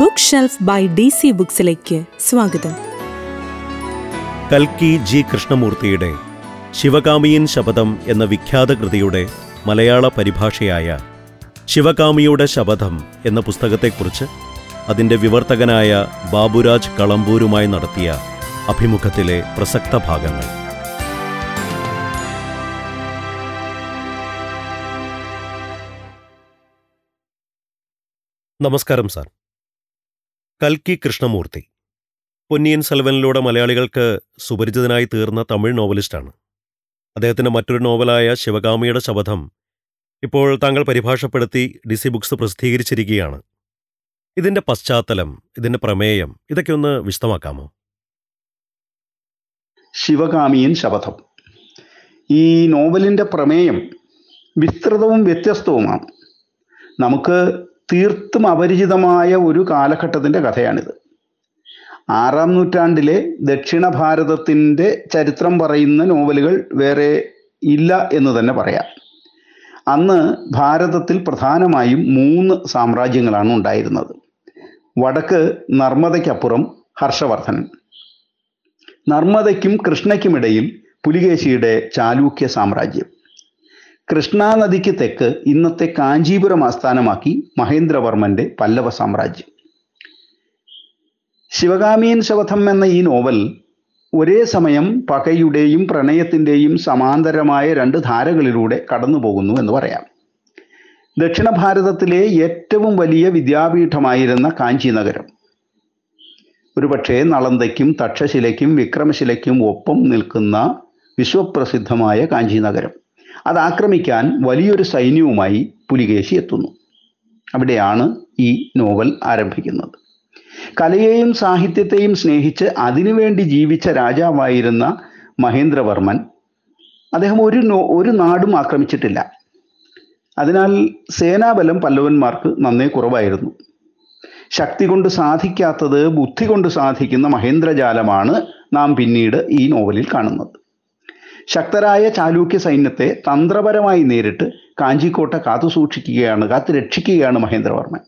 Book shelf by D C ബുക്സിലേക്ക് സ്വാഗതം. കൽക്കി G കൃഷ്ണമൂർത്തിയുടെ ശിവകാമിയൻ ശപഥം എന്ന വിഖ്യാത കൃതിയുടെ മലയാള പരിഭാഷയായ ശിവകാമിയുടെ ശപഥം എന്ന പുസ്തകത്തെക്കുറിച്ച് അതിന്റെ വിവർത്തകനായ ബാബുരാജ് കളമ്പൂരുമായി നടത്തിയ അഭിമുഖത്തിലെ പ്രസക്ത ഭാഗങ്ങൾ. നമസ്കാരം സാർ. കൽക്കി കൃഷ്ണമൂർത്തി. പൊന്നിയൻ സെൽവനിലൂടെ മലയാളികൾക്ക് സുപരിചിതനായി തീർന്ന തമിഴ് നോവലിസ്റ്റാണ്. അദ്ദേഹത്തിന്റെ മറ്റൊരു നോവലായ ശിവകാമിയുടെ ശപഥം ഇപ്പോൾ താങ്കൾ പരിഭാഷപ്പെടുത്തി ഡിസി ബുക്സ് പ്രസിദ്ധീകരിച്ചിരിക്കുകയാണ്. ഇതിന്റെ പശ്ചാത്തലം ഇതിന്റെ പ്രമേയം ഇതൊക്കെ ഒന്ന് വിശദമാക്കാമോ? ശിവകാമിയൻ ശപഥം. ഈ നോവലിന്റെ പ്രമേയം വിസ്തൃതവും വ്യത്യസ്തവുമാണ്. നമുക്ക് തീർത്തും അപരിചിതമായ ഒരു കാലഘട്ടത്തിന്റെ കഥയാണിത്. ആറാം നൂറ്റാണ്ടിലെ ദക്ഷിണ ഭാരതത്തിന്റെ ചരിത്രം പറയുന്ന നോവലുകൾ വേറെ ഇല്ല എന്ന് തന്നെ പറയാം. അന്ന് ഭാരതത്തിൽ പ്രധാനമായും മൂന്ന് സാമ്രാജ്യങ്ങളാണ് ഉണ്ടായിരുന്നത്. വടക്ക് നർമ്മദയ്ക്കപ്പുറം ഹർഷവർദ്ധൻ. നർമ്മദയ്ക്കും കൃഷ്ണയ്ക്കുമിടയിൽ പുലികേശിയുടെ ചാലൂക്യ സാമ്രാജ്യം. കൃഷ്ണാ നദിക്ക് തെക്ക് ഇന്നത്തെ കാഞ്ചീപുരം ആസ്ഥാനമാക്കി മഹേന്ദ്രവർമ്മന്റെ പല്ലവ സാമ്രാജ്യം. ശിവകാമിയൻ ശപഥം എന്ന ഈ നോവൽ ഒരേ സമയം പകയുടെയും പ്രണയത്തിന്റെയും സമാന്തരമായ രണ്ട് ധാരകളിലൂടെ കടന്നു പോകുന്നു എന്ന് പറയാം. ദക്ഷിണ ഭാരതത്തിലെ ഏറ്റവും വലിയ വിദ്യാപീഠമായിരുന്ന കാഞ്ചി നഗരം. ഒരുപക്ഷേ നളന്തയ്ക്കും തക്ഷശിലയ്ക്കും വിക്രമശിലയ്ക്കും ഒപ്പം നിൽക്കുന്ന വിശ്വപ്രസിദ്ധമായ കാഞ്ചി നഗരം. അത് ആക്രമിക്കാൻ വലിയൊരു സൈന്യവുമായി പുലികേശി എത്തുന്നു. അവിടെയാണ് ഈ നോവൽ ആരംഭിക്കുന്നത്. കലയെയും സാഹിത്യത്തെയും സ്നേഹിച്ച് അതിനുവേണ്ടി ജീവിച്ച രാജാവായിരുന്ന മഹേന്ദ്രവർമ്മൻ അദ്ദേഹം ഒരു നോ ഒരു നാടും ആക്രമിച്ചിട്ടില്ല. അതിനാൽ സേനാബലം പല്ലവന്മാർക്ക് നന്നേ കുറവായിരുന്നു. ശക്തി കൊണ്ട് സാധിക്കാത്തത് ബുദ്ധി കൊണ്ട് സാധിക്കുന്ന മഹേന്ദ്രജാലമാണ് നാം പിന്നീട് ഈ നോവലിൽ കാണുന്നത്. ശക്തരായ ചാലൂക്യ സൈന്യത്തെ തന്ത്രപരമായി നേരിട്ട് കാഞ്ചിക്കോട്ട കാത്തു സൂക്ഷിക്കുകയാണ് കാത്തു രക്ഷിക്കുകയാണ് മഹേന്ദ്രവർമ്മൻ.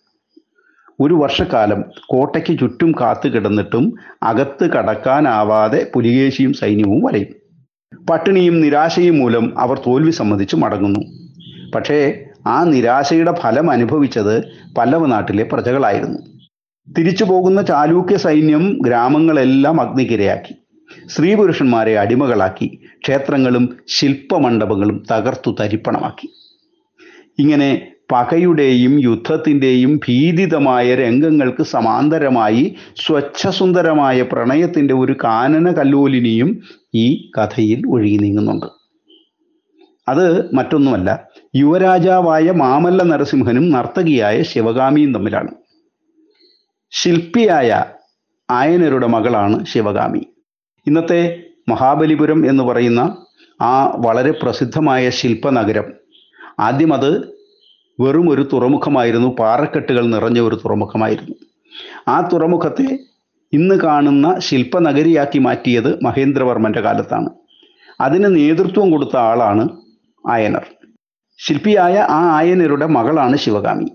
ഒരു വർഷക്കാലം കോട്ടയ്ക്ക് ചുറ്റും കാത്തു കിടന്നിട്ടും അകത്ത് കടക്കാനാവാതെ പുലികേശിയും സൈന്യവും വലയും. പട്ടിണിയും നിരാശയും മൂലം അവർ തോൽവി സമ്മതിച്ചു മടങ്ങുന്നു. പക്ഷേ ആ നിരാശയുടെ ഫലം അനുഭവിച്ചത് പല്ലവ നാട്ടിലെ പ്രജകളായിരുന്നു. തിരിച്ചു പോകുന്ന ചാലൂക്യ സൈന്യം ഗ്രാമങ്ങളെല്ലാം അഗ്നിക്കിരയാക്കി. സ്ത്രീ പുരുഷന്മാരെ അടിമകളാക്കി ക്ഷേത്രങ്ങളും ശില്പമണ്ഡപങ്ങളും തകർത്തു തരിപ്പണമാക്കി. ഇങ്ങനെ പകയുടെയും യുദ്ധത്തിന്റെയും ഭീതിതമായ രംഗങ്ങൾക്ക് സമാന്തരമായി സ്വച്ഛസുന്ദരമായ പ്രണയത്തിന്റെ ഒരു കാനന കല്ലോലിനിയും ഈ കഥയിൽ ഒഴുകി നീങ്ങുന്നുണ്ട്. അത് മറ്റൊന്നുമല്ല യുവരാജാവായ മാമല്ല നരസിംഹനും നർത്തകിയായ ശിവകാമിയും തമ്മിലാണ്. ശില്പിയായ ആയനരുടെ മകളാണ് ശിവകാമി. ഇന്നത്തെ മഹാബലിപുരം എന്ന് പറയുന്ന ആ വളരെ പ്രസിദ്ധമായ ശില്പനഗരം. ആദ്യം അത് വെറും ഒരു തുറമുഖമായിരുന്നു. പാറക്കെട്ടുകൾ നിറഞ്ഞ ഒരു തുറമുഖമായിരുന്നു. ആ തുറമുഖത്തെ ഇന്ന് കാണുന്ന ശില്പനഗരിയാക്കി മാറ്റിയത് മഹേന്ദ്രവർമ്മന്റെ കാലത്താണ്. അതിന് നേതൃത്വം കൊടുത്ത ആളാണ് ആയനർ. ശില്പിയായ ആ ആയനരുടെ മകളാണ് ശിവകാമി.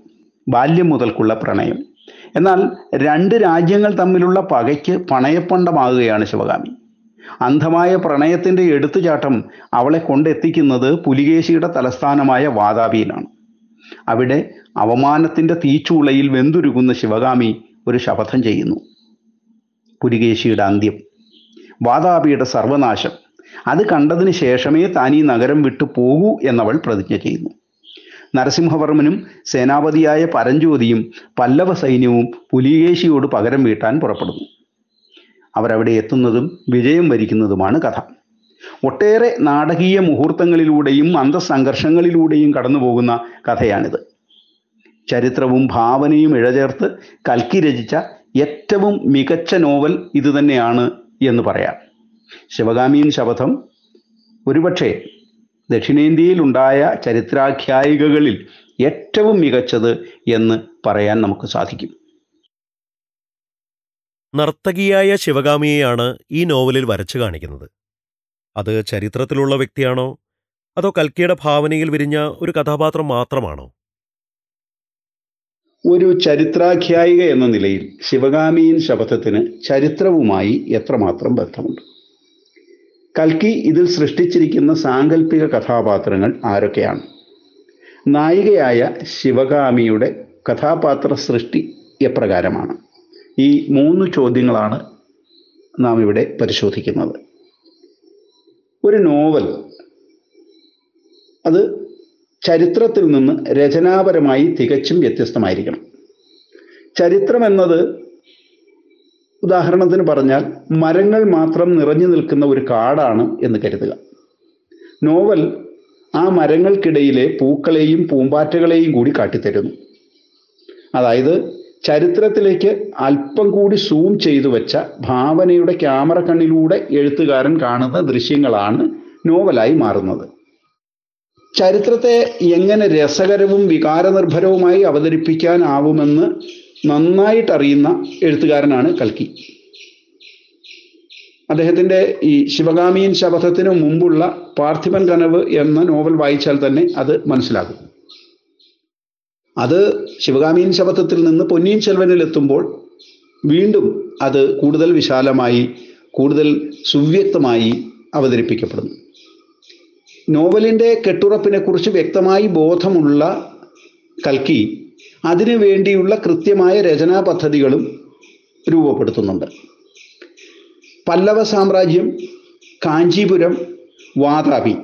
ബാല്യം മുതൽക്കുള്ള പ്രണയം. എന്നാൽ രണ്ട് രാജ്യങ്ങൾ തമ്മിലുള്ള പകയ്ക്ക് പണയപ്പണ്ടമാകുകയാണ് ശിവകാമി. അന്ധമായ പ്രണയത്തിന്റെ എടുത്തുചാട്ടം അവളെ കൊണ്ടെത്തിക്കുന്നത് പുലികേശിയുടെ തലസ്ഥാനമായ വാതാപിയിലാണ് അവിടെ അവമാനത്തിന്റെ തീച്ചൂളയിൽ വെന്തുരുകുന്ന ശിവകാമി ഒരു ശപഥം ചെയ്യുന്നു. പുലികേശിയുടെ അന്ത്യം. വാതാപിയുടെ സർവനാശം. അത് കണ്ടതിന് ശേഷമേ താൻ ഈ നഗരം വിട്ടു പോകൂ എന്നവൾ പ്രതിജ്ഞ ചെയ്യുന്നു. നരസിംഹവർമ്മനും സേനാപതിയായ പരഞ്ജ്യോതിയും പല്ലവ സൈന്യവും പുലികേശിയോട് പകരം വീട്ടാൻ പുറപ്പെടുന്നു. അവരവിടെ എത്തുന്നതും വിജയം വരിക്കുന്നതുമാണ് കഥ. ഒട്ടേറെ നാടകീയ മുഹൂർത്തങ്ങളിലൂടെയും അന്തസംഘർഷങ്ങളിലൂടെയും കടന്നുപോകുന്ന കഥയാണിത്. ചരിത്രവും ഭാവനയും ഇഴചേർത്ത് കൽക്കി രചിച്ച ഏറ്റവും മികച്ച നോവൽ ഇതുതന്നെയാണ് എന്ന് പറയാം. ശിവകാമിയൻ ശപഥം ഒരുപക്ഷെ ദക്ഷിണേന്ത്യയിലുണ്ടായ ചരിത്രാഖ്യായികകളിൽ ഏറ്റവും മികച്ചത് എന്ന് പറയാൻ നമുക്ക് സാധിക്കും. നർത്തകിയായ ശിവകാമിയെയാണ് ഈ നോവലിൽ വരച്ചു കാണിക്കുന്നത്. അത് ചരിത്രത്തിലുള്ള വ്യക്തിയാണോ? അതോ കൽക്കിയുടെ ഭാവനയിൽ വിരിഞ്ഞ ഒരു കഥാപാത്രം മാത്രമാണോ? ഒരു ചരിത്രാഖ്യായിക എന്ന നിലയിൽ ശിവകാമിയൻ ശബ്ദത്തിന് ചരിത്രവുമായി എത്രമാത്രം ബന്ധമുണ്ട്? കൽക്കി ഇതിൽ സൃഷ്ടിച്ചിരിക്കുന്ന സാങ്കല്പിക കഥാപാത്രങ്ങൾ ആരൊക്കെയാണ്? നായികയായ ശിവകാമിയുടെ കഥാപാത്ര സൃഷ്ടി എപ്രകാരമാണ്? ഈ മൂന്ന് ചോദ്യങ്ങളാണ് നാം ഇവിടെ പരിശോധിക്കുന്നത്. ഒരു നോവൽ അത് ചരിത്രത്തിൽ നിന്ന് രചനാപരമായി തികച്ചും വ്യത്യസ്തമായിരിക്കണം. ചരിത്രം എന്നത് ഉദാഹരണത്തിന് പറഞ്ഞാൽ മരങ്ങൾ മാത്രം നിറഞ്ഞു നിൽക്കുന്ന ഒരു കാടാണ് എന്ന് കരുതുക. നോവൽ ആ മരങ്ങൾക്കിടയിലെ പൂക്കളെയും പൂമ്പാറ്റകളെയും കൂടി കാട്ടിത്തരുന്നു. അതായത് ചരിത്രത്തിലേക്ക് അല്പം കൂടി സൂം ചെയ്തു വെച്ച ഭാവനയുടെ ക്യാമറ കണ്ണിലൂടെ എഴുത്തുകാരൻ കാണുന്ന ദൃശ്യങ്ങളാണ് നോവലായി മാറുന്നത്. ചരിത്രത്തെ എങ്ങനെ രസകരവും വികാരനിർഭരവുമായി അവതരിപ്പിക്കാനാവുമെന്ന് നന്നായിട്ടറിയുന്ന എഴുത്തുകാരനാണ് കൽക്കി. അദ്ദേഹത്തിന്റെ ഈ ശിവകാമിയൻ ശപഥത്തിനു മുമ്പുള്ള പാർത്ഥിപൻ കനവ് എന്ന നോവൽ വായിച്ചാൽ തന്നെ അത് മനസ്സിലാകും. അത് ശിവകാമീൻ ശപഥത്തിൽ നിന്ന് പൊന്നിയിൻ ചെൽവനിൽ എത്തുമ്പോൾ വീണ്ടും അത് കൂടുതൽ വിശാലമായി കൂടുതൽ സുവ്യക്തമായി അവതരിപ്പിക്കപ്പെടുന്നു. നോവലിന്റെ കെട്ടുറപ്പിനെക്കുറിച്ച് വ്യക്തമായി ബോധമുള്ള കൽക്കി അതിനു വേണ്ടിയുള്ള കൃത്യമായ രചനാ പദ്ധതികളും രൂപപ്പെടുത്തുന്നുണ്ട്. പല്ലവ സാമ്രാജ്യം കാഞ്ചീപുരം വാതാപി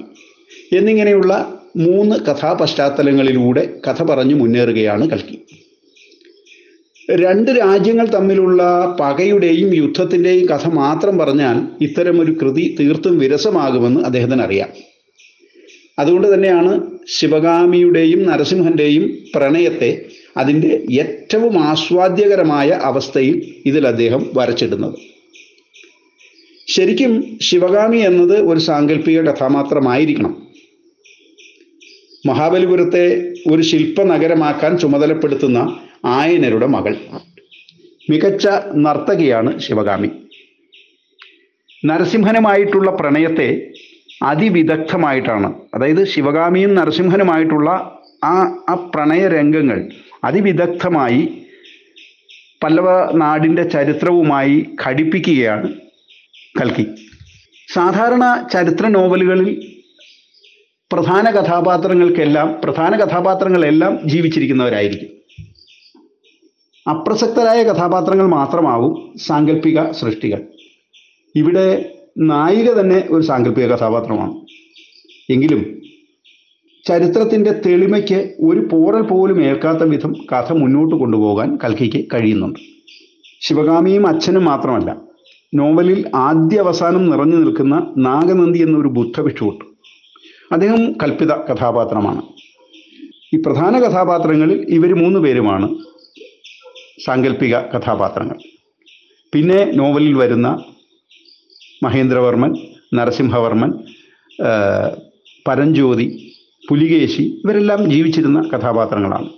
എന്നിങ്ങനെയുള്ള മൂന്ന് കഥാപശ്ചാത്തലങ്ങളിലൂടെ കഥ പറഞ്ഞു മുന്നേറുകയാണ് കൽക്കി. രണ്ട് രാജ്യങ്ങൾ തമ്മിലുള്ള പകയുടെയും യുദ്ധത്തിന്റെയും കഥ മാത്രം പറഞ്ഞാൽ ഇത്തരമൊരു കൃതി തീർത്തും വിരസമാകുമെന്ന് അദ്ദേഹത്തിന് അറിയാം. അതുകൊണ്ട് തന്നെയാണ് ശിവകാമിയുടെയും നരസിംഹന്റെയും പ്രണയത്തെ അതിന്റെ ഏറ്റവും ആസ്വാദ്യകരമായ അവസ്ഥയിൽ ഇതിൽ അദ്ദേഹം വരച്ചിടുന്നത്. ശരിക്കും ശിവഗാമി എന്നത് ഒരു സാങ്കല്പിക കഥാമാത്രമായിരിക്കണം. മഹാബലിപുരത്തെ ഒരു ശില്പ നഗരമാക്കാൻ ചുമതലപ്പെടുത്തുന്ന ആയനരുടെ മകൾ. മികച്ച നർത്തകിയാണ് ശിവകാമി. നരസിംഹനുമായിട്ടുള്ള പ്രണയത്തെ അതിവിദഗ്ധമായിട്ടാണ് അതായത് ശിവകാമിയും നരസിംഹനുമായിട്ടുള്ള ആ ആ പ്രണയ രംഗങ്ങൾ അതിവിദഗ്ധമായി പല്ലവ നാടിന്റെ ചരിത്രവുമായി ഘടിപ്പിക്കുകയാണ് കൽക്കി. സാധാരണ ചരിത്ര നോവലുകളിൽ പ്രധാന കഥാപാത്രങ്ങൾക്കെല്ലാം പ്രധാന കഥാപാത്രങ്ങളെല്ലാം ജീവിച്ചിരിക്കുന്നവരായിരിക്കും. അപ്രസക്തരായ കഥാപാത്രങ്ങൾ മാത്രമാവും സാങ്കല്പിക സൃഷ്ടികൾ. ഇവിടെ നായിക തന്നെ ഒരു സാങ്കല്പിക കഥാപാത്രമാണ്. എങ്കിലും ചരിത്രത്തിന്റെ തെളിമയ്ക്ക് ഒരു പോറൽ പോലും ഏൽക്കാത്ത വിധം കഥ മുന്നോട്ട് കൊണ്ടുപോകാൻ കൽക്കിക്ക് കഴിയുന്നുണ്ട്. ശിവകാമിയും അച്ഛനും മാത്രമല്ല നോവലിൽ ആദ്യ അവസാനം നിറഞ്ഞു നിൽക്കുന്ന നാഗനന്ദി എന്നൊരു ബുദ്ധഭിക്ഷുവുണ്ട് അദ്ദേഹം കൽപ്പിത കഥാപാത്രമാണ്. ഈ പ്രധാന കഥാപാത്രങ്ങളിൽ ഇവർ മൂന്ന് പേരുമാണ് സാങ്കല്പിക കഥാപാത്രങ്ങൾ. പിന്നെ നോവലിൽ വരുന്ന മഹേന്ദ്രവർമ്മൻ നരസിംഹവർമ്മൻ പരഞ്ജ്യോതി പുലികേശി ഇവരെല്ലാം ജീവിച്ചിരുന്ന കഥാപാത്രങ്ങളാണ്.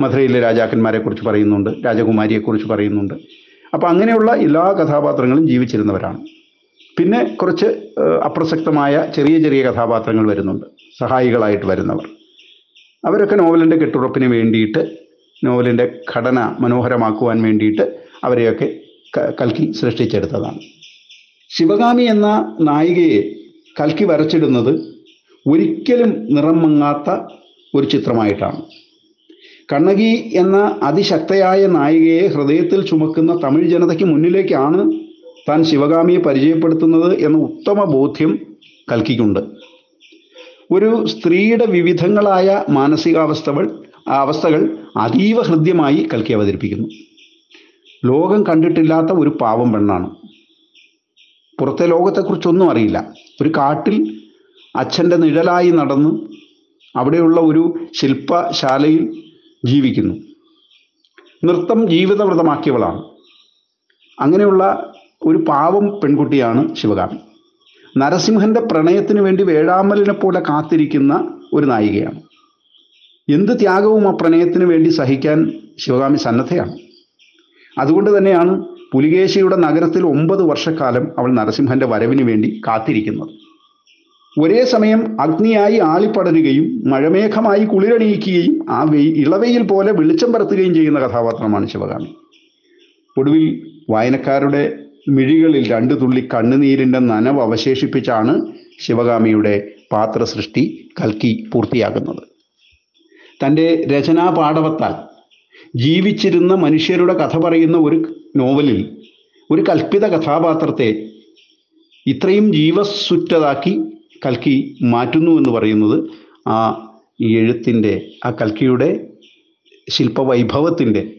മധുരയിലെ രാജാക്കന്മാരെക്കുറിച്ച് പറയുന്നുണ്ട് രാജകുമാരിയെക്കുറിച്ച് പറയുന്നുണ്ട്. അപ്പോൾ അങ്ങനെയുള്ള എല്ലാ കഥാപാത്രങ്ങളും ജീവിച്ചിരുന്നവരാണ്. പിന്നെ കുറച്ച് അപ്രസക്തമായ ചെറിയ ചെറിയ കഥാപാത്രങ്ങൾ വരുന്നുണ്ട്. സഹായികളായിട്ട് വരുന്നവർ. അവരൊക്കെ നോവലിന്റെ കെട്ടുറപ്പിന് വേണ്ടിയിട്ട് നോവലിന്റെ ഘടന മനോഹരമാക്കുവാൻ വേണ്ടിയിട്ട് അവരെയൊക്കെ കൽക്കി സൃഷ്ടിച്ചെടുത്തതാണ്. ശിവകാമി എന്ന നായികയെ കൽക്കി വരച്ചിടുന്നത് ഒരിക്കലും നിറം മങ്ങാത്ത ഒരു ചിത്രമായിട്ടാണ്. കണ്ണകി എന്ന അതിശക്തയായ നായികയെ ഹൃദയത്തിൽ ചുമക്കുന്ന തമിഴ് ജനതയ്ക്ക് മുന്നിലേക്കാണ് താൻ ശിവകാമിയെ പരിചയപ്പെടുത്തുന്നത് എന്ന ഉത്തമ ബോധ്യം കൽക്കിക്കുണ്ട്. ഒരു സ്ത്രീയുടെ വിവിധങ്ങളായ മാനസികാവസ്ഥകൾ അവസ്ഥകൾ അതീവ ഹൃദ്യമായി കൽക്കി അവതരിപ്പിക്കുന്നു. ലോകം കണ്ടിട്ടില്ലാത്ത ഒരു പാവം പെണ്ണാണ്. പുറത്തെ ലോകത്തെക്കുറിച്ചൊന്നും അറിയില്ല. ഒരു കാട്ടിൽ അച്ഛന്റെ നിഴലായി നടന്ന് അവിടെയുള്ള ഒരു ശില്പശാലയിൽ ജീവിക്കുന്നു. നൃത്തം ജീവിതവ്രതമാക്കിയവളാണ്. അങ്ങനെയുള്ള ഒരു പാവം പെൺകുട്ടിയാണ് ശിവകാമി. നരസിംഹന്റെ പ്രണയത്തിന് വേണ്ടി വേഴാമ്പലിനെ പോലെ കാത്തിരിക്കുന്ന ഒരു നായികയാണ്. എന്ത് ത്യാഗവും ആ പ്രണയത്തിന് വേണ്ടി സഹിക്കാൻ ശിവകാമി സന്നദ്ധയാണ്. അതുകൊണ്ട് തന്നെയാണ് പുലികേശിയുടെ നഗരത്തിൽ ഒമ്പത് വർഷക്കാലം അവൾ നരസിംഹന്റെ വരവിന് വേണ്ടി കാത്തിരിക്കുന്നത്. ഒരേ സമയം അഗ്നിയായി ആളിപ്പടരുകയും മഴമേഘമായി കുളിരണിയിക്കുകയും ആ വെയിൽ ഇളവയിൽ പോലെ വെളിച്ചം പരത്തുകയും ചെയ്യുന്ന കഥാപാത്രമാണ് ശിവകാമി. ഒടുവിൽ വായനക്കാരുടെ മിഴികളിൽ രണ്ടു തുള്ളി കണ്ണുനീരിന്റെ നനവ് അവശേഷിപ്പിച്ചാണ് ശിവകാമിയുടെ പാത്രസൃഷ്ടി കൽക്കി പൂർത്തിയാകുന്നത്. തന്റെ രചനാ പാടവത്താൽ ജീവിച്ചിരുന്ന മനുഷ്യരുടെ കഥ പറയുന്ന ഒരു നോവലിൽ ഒരു കൽപ്പിത കഥാപാത്രത്തെ ഇത്രയും ജീവസുറ്റതാക്കി കൽക്കി മാറ്റുന്നു എന്ന് പറയുന്നത് ആ എഴുത്തിന്റെ ആ കൽക്കിയുടെ ശില്പവൈഭവത്തിന്റെ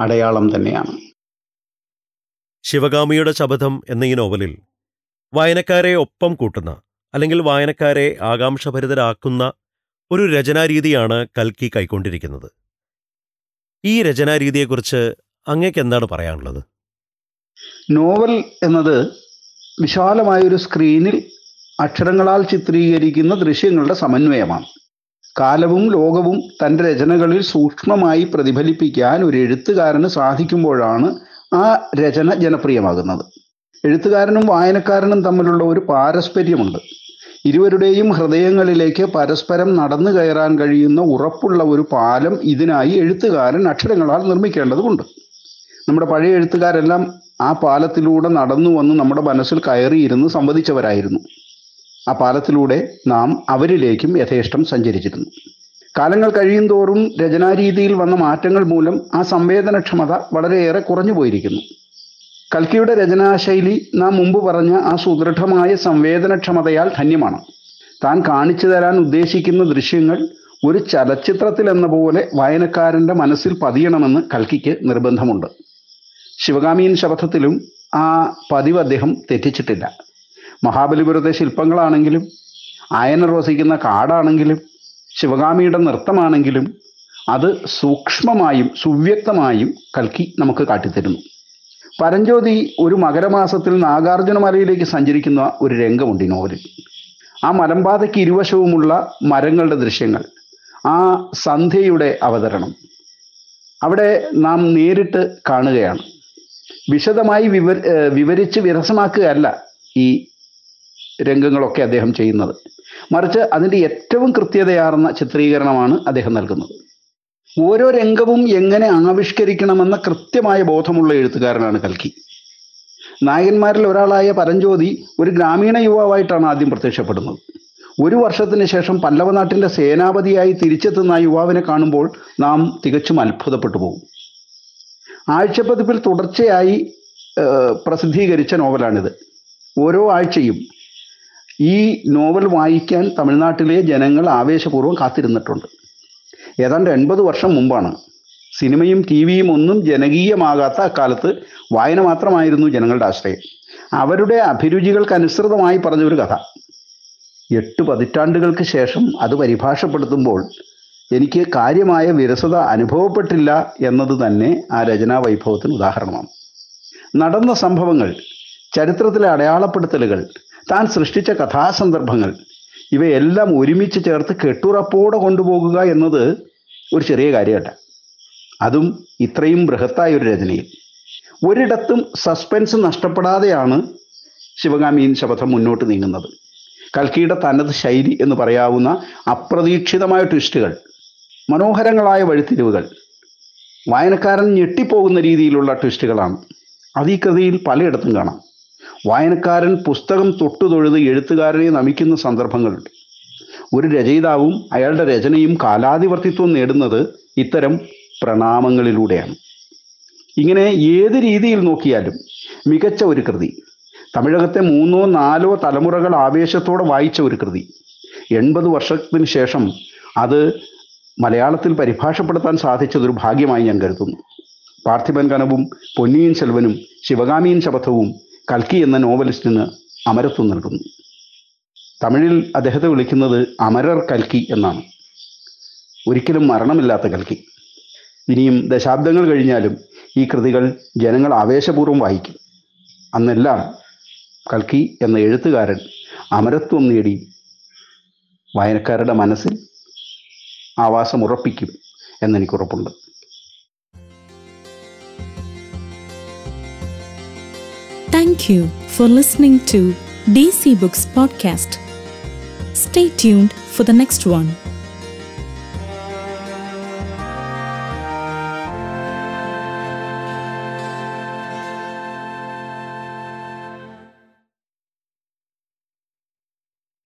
അടയാളം തന്നെയാണ്. ശിവകാമിയുടെ ശപഥം എന്ന ഈ നോവലിൽ വായനക്കാരെ ഒപ്പം കൂട്ടുന്ന അല്ലെങ്കിൽ വായനക്കാരെ ആകാംക്ഷഭരിതരാക്കുന്ന ഒരു രചനാരീതിയാണ് കൽക്കി കൈക്കൊണ്ടിരിക്കുന്നത്. ഈ രചനാരീതിയെക്കുറിച്ച് അങ്ങേക്ക് എന്താണ് പറയാനുള്ളത്? നോവൽ എന്നത് വിശാലമായൊരു സ്ക്രീനിൽ അക്ഷരങ്ങളാൽ ചിത്രീകരിക്കുന്ന ദൃശ്യങ്ങളുടെ സമന്വയമാണ്. കാലവും ലോകവും തന്റെ രചനകളിൽ സൂക്ഷ്മമായി പ്രതിഫലിപ്പിക്കാൻ ഒരു എഴുത്തുകാരന് സാധിക്കുമ്പോഴാണ് ആ രചന ജനപ്രിയമാകുന്നത്. എഴുത്തുകാരനും വായനക്കാരനും തമ്മിലുള്ള ഒരു പാരസ്പര്യമുണ്ട്. ഇരുവരുടെയും ഹൃദയങ്ങളിലേക്ക് പരസ്പരം നടന്നു കയറാൻ കഴിയുന്ന ഉറപ്പുള്ള ഒരു പാലം ഇതിനായി എഴുത്തുകാരൻ അക്ഷരങ്ങളാൽ നിർമ്മിക്കേണ്ടതുണ്ട്. നമ്മുടെ പഴയ എഴുത്തുകാരെല്ലാം ആ പാലത്തിലൂടെ നടന്നു വന്ന് നമ്മുടെ മനസ്സിൽ കയറിയിരുന്ന് സംവദിച്ചവരായിരുന്നു. ആ പാലത്തിലൂടെ നാം അവരിലേക്കും യഥേഷ്ടം സഞ്ചരിച്ചിരുന്നു. കാലങ്ങൾ കഴിയും തോറും രചനാരീതിയിൽ വന്ന മാറ്റങ്ങൾ മൂലം ആ സംവേദനക്ഷമത വളരെയേറെ കുറഞ്ഞു പോയിരിക്കുന്നു. കൽക്കിയുടെ രചനാശൈലി നാം മുമ്പ് പറഞ്ഞ ആ സുദൃഢമായ സംവേദനക്ഷമതയാൽ ധന്യമാണ്. താൻ കാണിച്ചു തരാൻ ഉദ്ദേശിക്കുന്ന ദൃശ്യങ്ങൾ ഒരു ചലച്ചിത്രത്തിൽ എന്ന പോലെ വായനക്കാരന്റെ മനസ്സിൽ പതിയണമെന്ന് കൽക്കിക്ക് നിർബന്ധമുണ്ട്. ശിവകാമിയൻ ശപഥത്തിലും ആ പതിവ് അദ്ദേഹം തെറ്റിച്ചിട്ടില്ല. മഹാബലിപുരത്തെ ശില്പങ്ങളാണെങ്കിലും ആയനർ വസിക്കുന്ന കാടാണെങ്കിലും ശിവകാമിയുടെ നൃത്തമാണെങ്കിലും അത് സൂക്ഷ്മമായും സുവ്യക്തമായും കൽക്കി നമുക്ക് കാട്ടിത്തരുന്നു. പരഞ്ജ്യോതി ഒരു മകരമാസത്തിൽ നാഗാർജുന മലയിലേക്ക് സഞ്ചരിക്കുന്ന ഒരു രംഗമുണ്ട് ഈ നോവലിൽ. ആ മലമ്പാതയ്ക്ക് ഇരുവശവുമുള്ള മരങ്ങളുടെ ദൃശ്യങ്ങൾ ആ സന്ധ്യയുടെ അവതരണം. അവിടെ നാം നേരിട്ട് കാണുകയാണ്. വിശദമായി വിവ വിവരിച്ച് വിരസമാക്കുകയല്ല ഈ രംഗങ്ങളൊക്കെ അദ്ദേഹം ചെയ്യുന്നത്. മറിച്ച് അതിന്റെ ഏറ്റവും കൃത്യതയാർന്ന ചിത്രീകരണമാണ് അദ്ദേഹം നൽകുന്നത്. ഓരോ രംഗവും എങ്ങനെ ആവിഷ്കരിക്കണമെന്ന കൃത്യമായ ബോധമുള്ള എഴുത്തുകാരനാണ് കൽക്കി. നായകന്മാരിൽ ഒരാളായ പരഞ്ജ്യോതി ഒരു ഗ്രാമീണ യുവാവായിട്ടാണ് ആദ്യം പ്രത്യക്ഷപ്പെടുന്നത്. ഒരു വർഷത്തിന് ശേഷം പല്ലവനാട്ടിന്റെ സേനാപതിയായി തിരിച്ചെത്തുന്ന ആ യുവാവിനെ കാണുമ്പോൾ നാം തികച്ചും അത്ഭുതപ്പെട്ടു പോകും. ആഴ്ചപ്പതിപ്പിൽ തുടർച്ചയായി പ്രസിദ്ധീകരിച്ച നോവലാണിത്. ഓരോ ആഴ്ചയും ഈ നോവൽ വായിക്കാൻ തമിഴ്നാട്ടിലെ ജനങ്ങൾ ആവേശപൂർവം കാത്തിരുന്നിട്ടുണ്ട്. ഏതാണ്ട് എൺപത് വർഷം മുമ്പാണ് സിനിമയും ടി വിയും ഒന്നും ജനകീയമാകാത്ത അക്കാലത്ത് വായന മാത്രമായിരുന്നു ജനങ്ങളുടെ ആശ്രയം. അവരുടെ അഭിരുചികൾക്കനുസൃതമായി പറഞ്ഞൊരു കഥ. എട്ട് പതിറ്റാണ്ടുകൾക്ക് ശേഷം അത് പരിഭാഷപ്പെടുത്തുമ്പോൾ എനിക്ക് കാര്യമായ വിരസത അനുഭവപ്പെട്ടില്ല എന്നത് തന്നെ ആ രചനാ വൈഭവത്തിന് ഉദാഹരണമാണ്. നടന്ന സംഭവങ്ങൾ ചരിത്രത്തിലെ അടയാളപ്പെടുത്തലുകൾ താൻ സൃഷ്ടിച്ച കഥാസന്ദർഭങ്ങൾ. ഇവയെല്ലാം ഒരുമിച്ച് ചേർത്ത് കെട്ടുറപ്പോടെ കൊണ്ടുപോകുക എന്നത് ഒരു ചെറിയ കാര്യമല്ല. അതും ഇത്രയും ബൃഹത്തായ ഒരു രചനയിൽ. ഒരിടത്തും സസ്പെൻസ് നഷ്ടപ്പെടാതെയാണ് ശിവകാമിയൻ ശപഥം മുന്നോട്ട് നീങ്ങുന്നത്. കൽക്കിയുടെ തനത് ശൈലി എന്ന് പറയാവുന്ന അപ്രതീക്ഷിതമായ ട്വിസ്റ്റുകൾ മനോഹരങ്ങളായ വഴിത്തിരിവുകൾ വായനക്കാരൻ ഞെട്ടിപ്പോകുന്ന രീതിയിലുള്ള ട്വിസ്റ്റുകളാണ്. അത് ഈ കൃതിയിൽ പലയിടത്തും കാണാം. വായനക്കാരൻ പുസ്തകം തൊട്ടു തൊഴുത് എഴുത്തുകാരനെ നമിക്കുന്ന സന്ദർഭങ്ങളുണ്ട്. ഒരു രചയിതാവും അയാളുടെ രചനയും കാലാധിപത്യത്വം നേടുന്നത് ഇത്തരം പ്രണാമങ്ങളിലൂടെയാണ്. ഇങ്ങനെ ഏത് രീതിയിൽ നോക്കിയാലും മികച്ച ഒരു കൃതി തമിഴകത്തെ മൂന്നോ നാലോ തലമുറകൾ ആവേശത്തോടെ വായിച്ച ഒരു കൃതി എൺപത് വർഷത്തിന് ശേഷം അത് മലയാളത്തിൽ പരിഭാഷപ്പെടുത്താൻ സാധിച്ചതൊരു ഭാഗ്യമായി ഞാൻ കരുതുന്നു. പാർത്ഥിപൻ കനവും പൊന്നിയിൻ സെൽവനും ശിവകാമിയൻ ശപഥവും കൽക്കി എന്ന നോവലിസ്റ്റിന് അമരത്വം നൽകുന്നു. തമിഴിൽ അദ്ദേഹത്തെ വിളിക്കുന്നത് അമരർ കൽക്കി എന്നാണ്. ഒരിക്കലും മരണമില്ലാത്ത കൽക്കി. ഇനിയും ദശാബ്ദങ്ങൾ കഴിഞ്ഞാലും ഈ കൃതികൾ ജനങ്ങൾ ആവേശപൂർവം വായിക്കും. അന്നെല്ലാം കൽക്കി എന്ന എഴുത്തുകാരൻ അമരത്വം നേടി വായനക്കാരുടെ മനസ്സിൽ ആവാസം ഉറപ്പിക്കും എന്നെനിക്കുറപ്പുണ്ട്. Thank you for listening to DC Books Podcast. Stay tuned for the next one.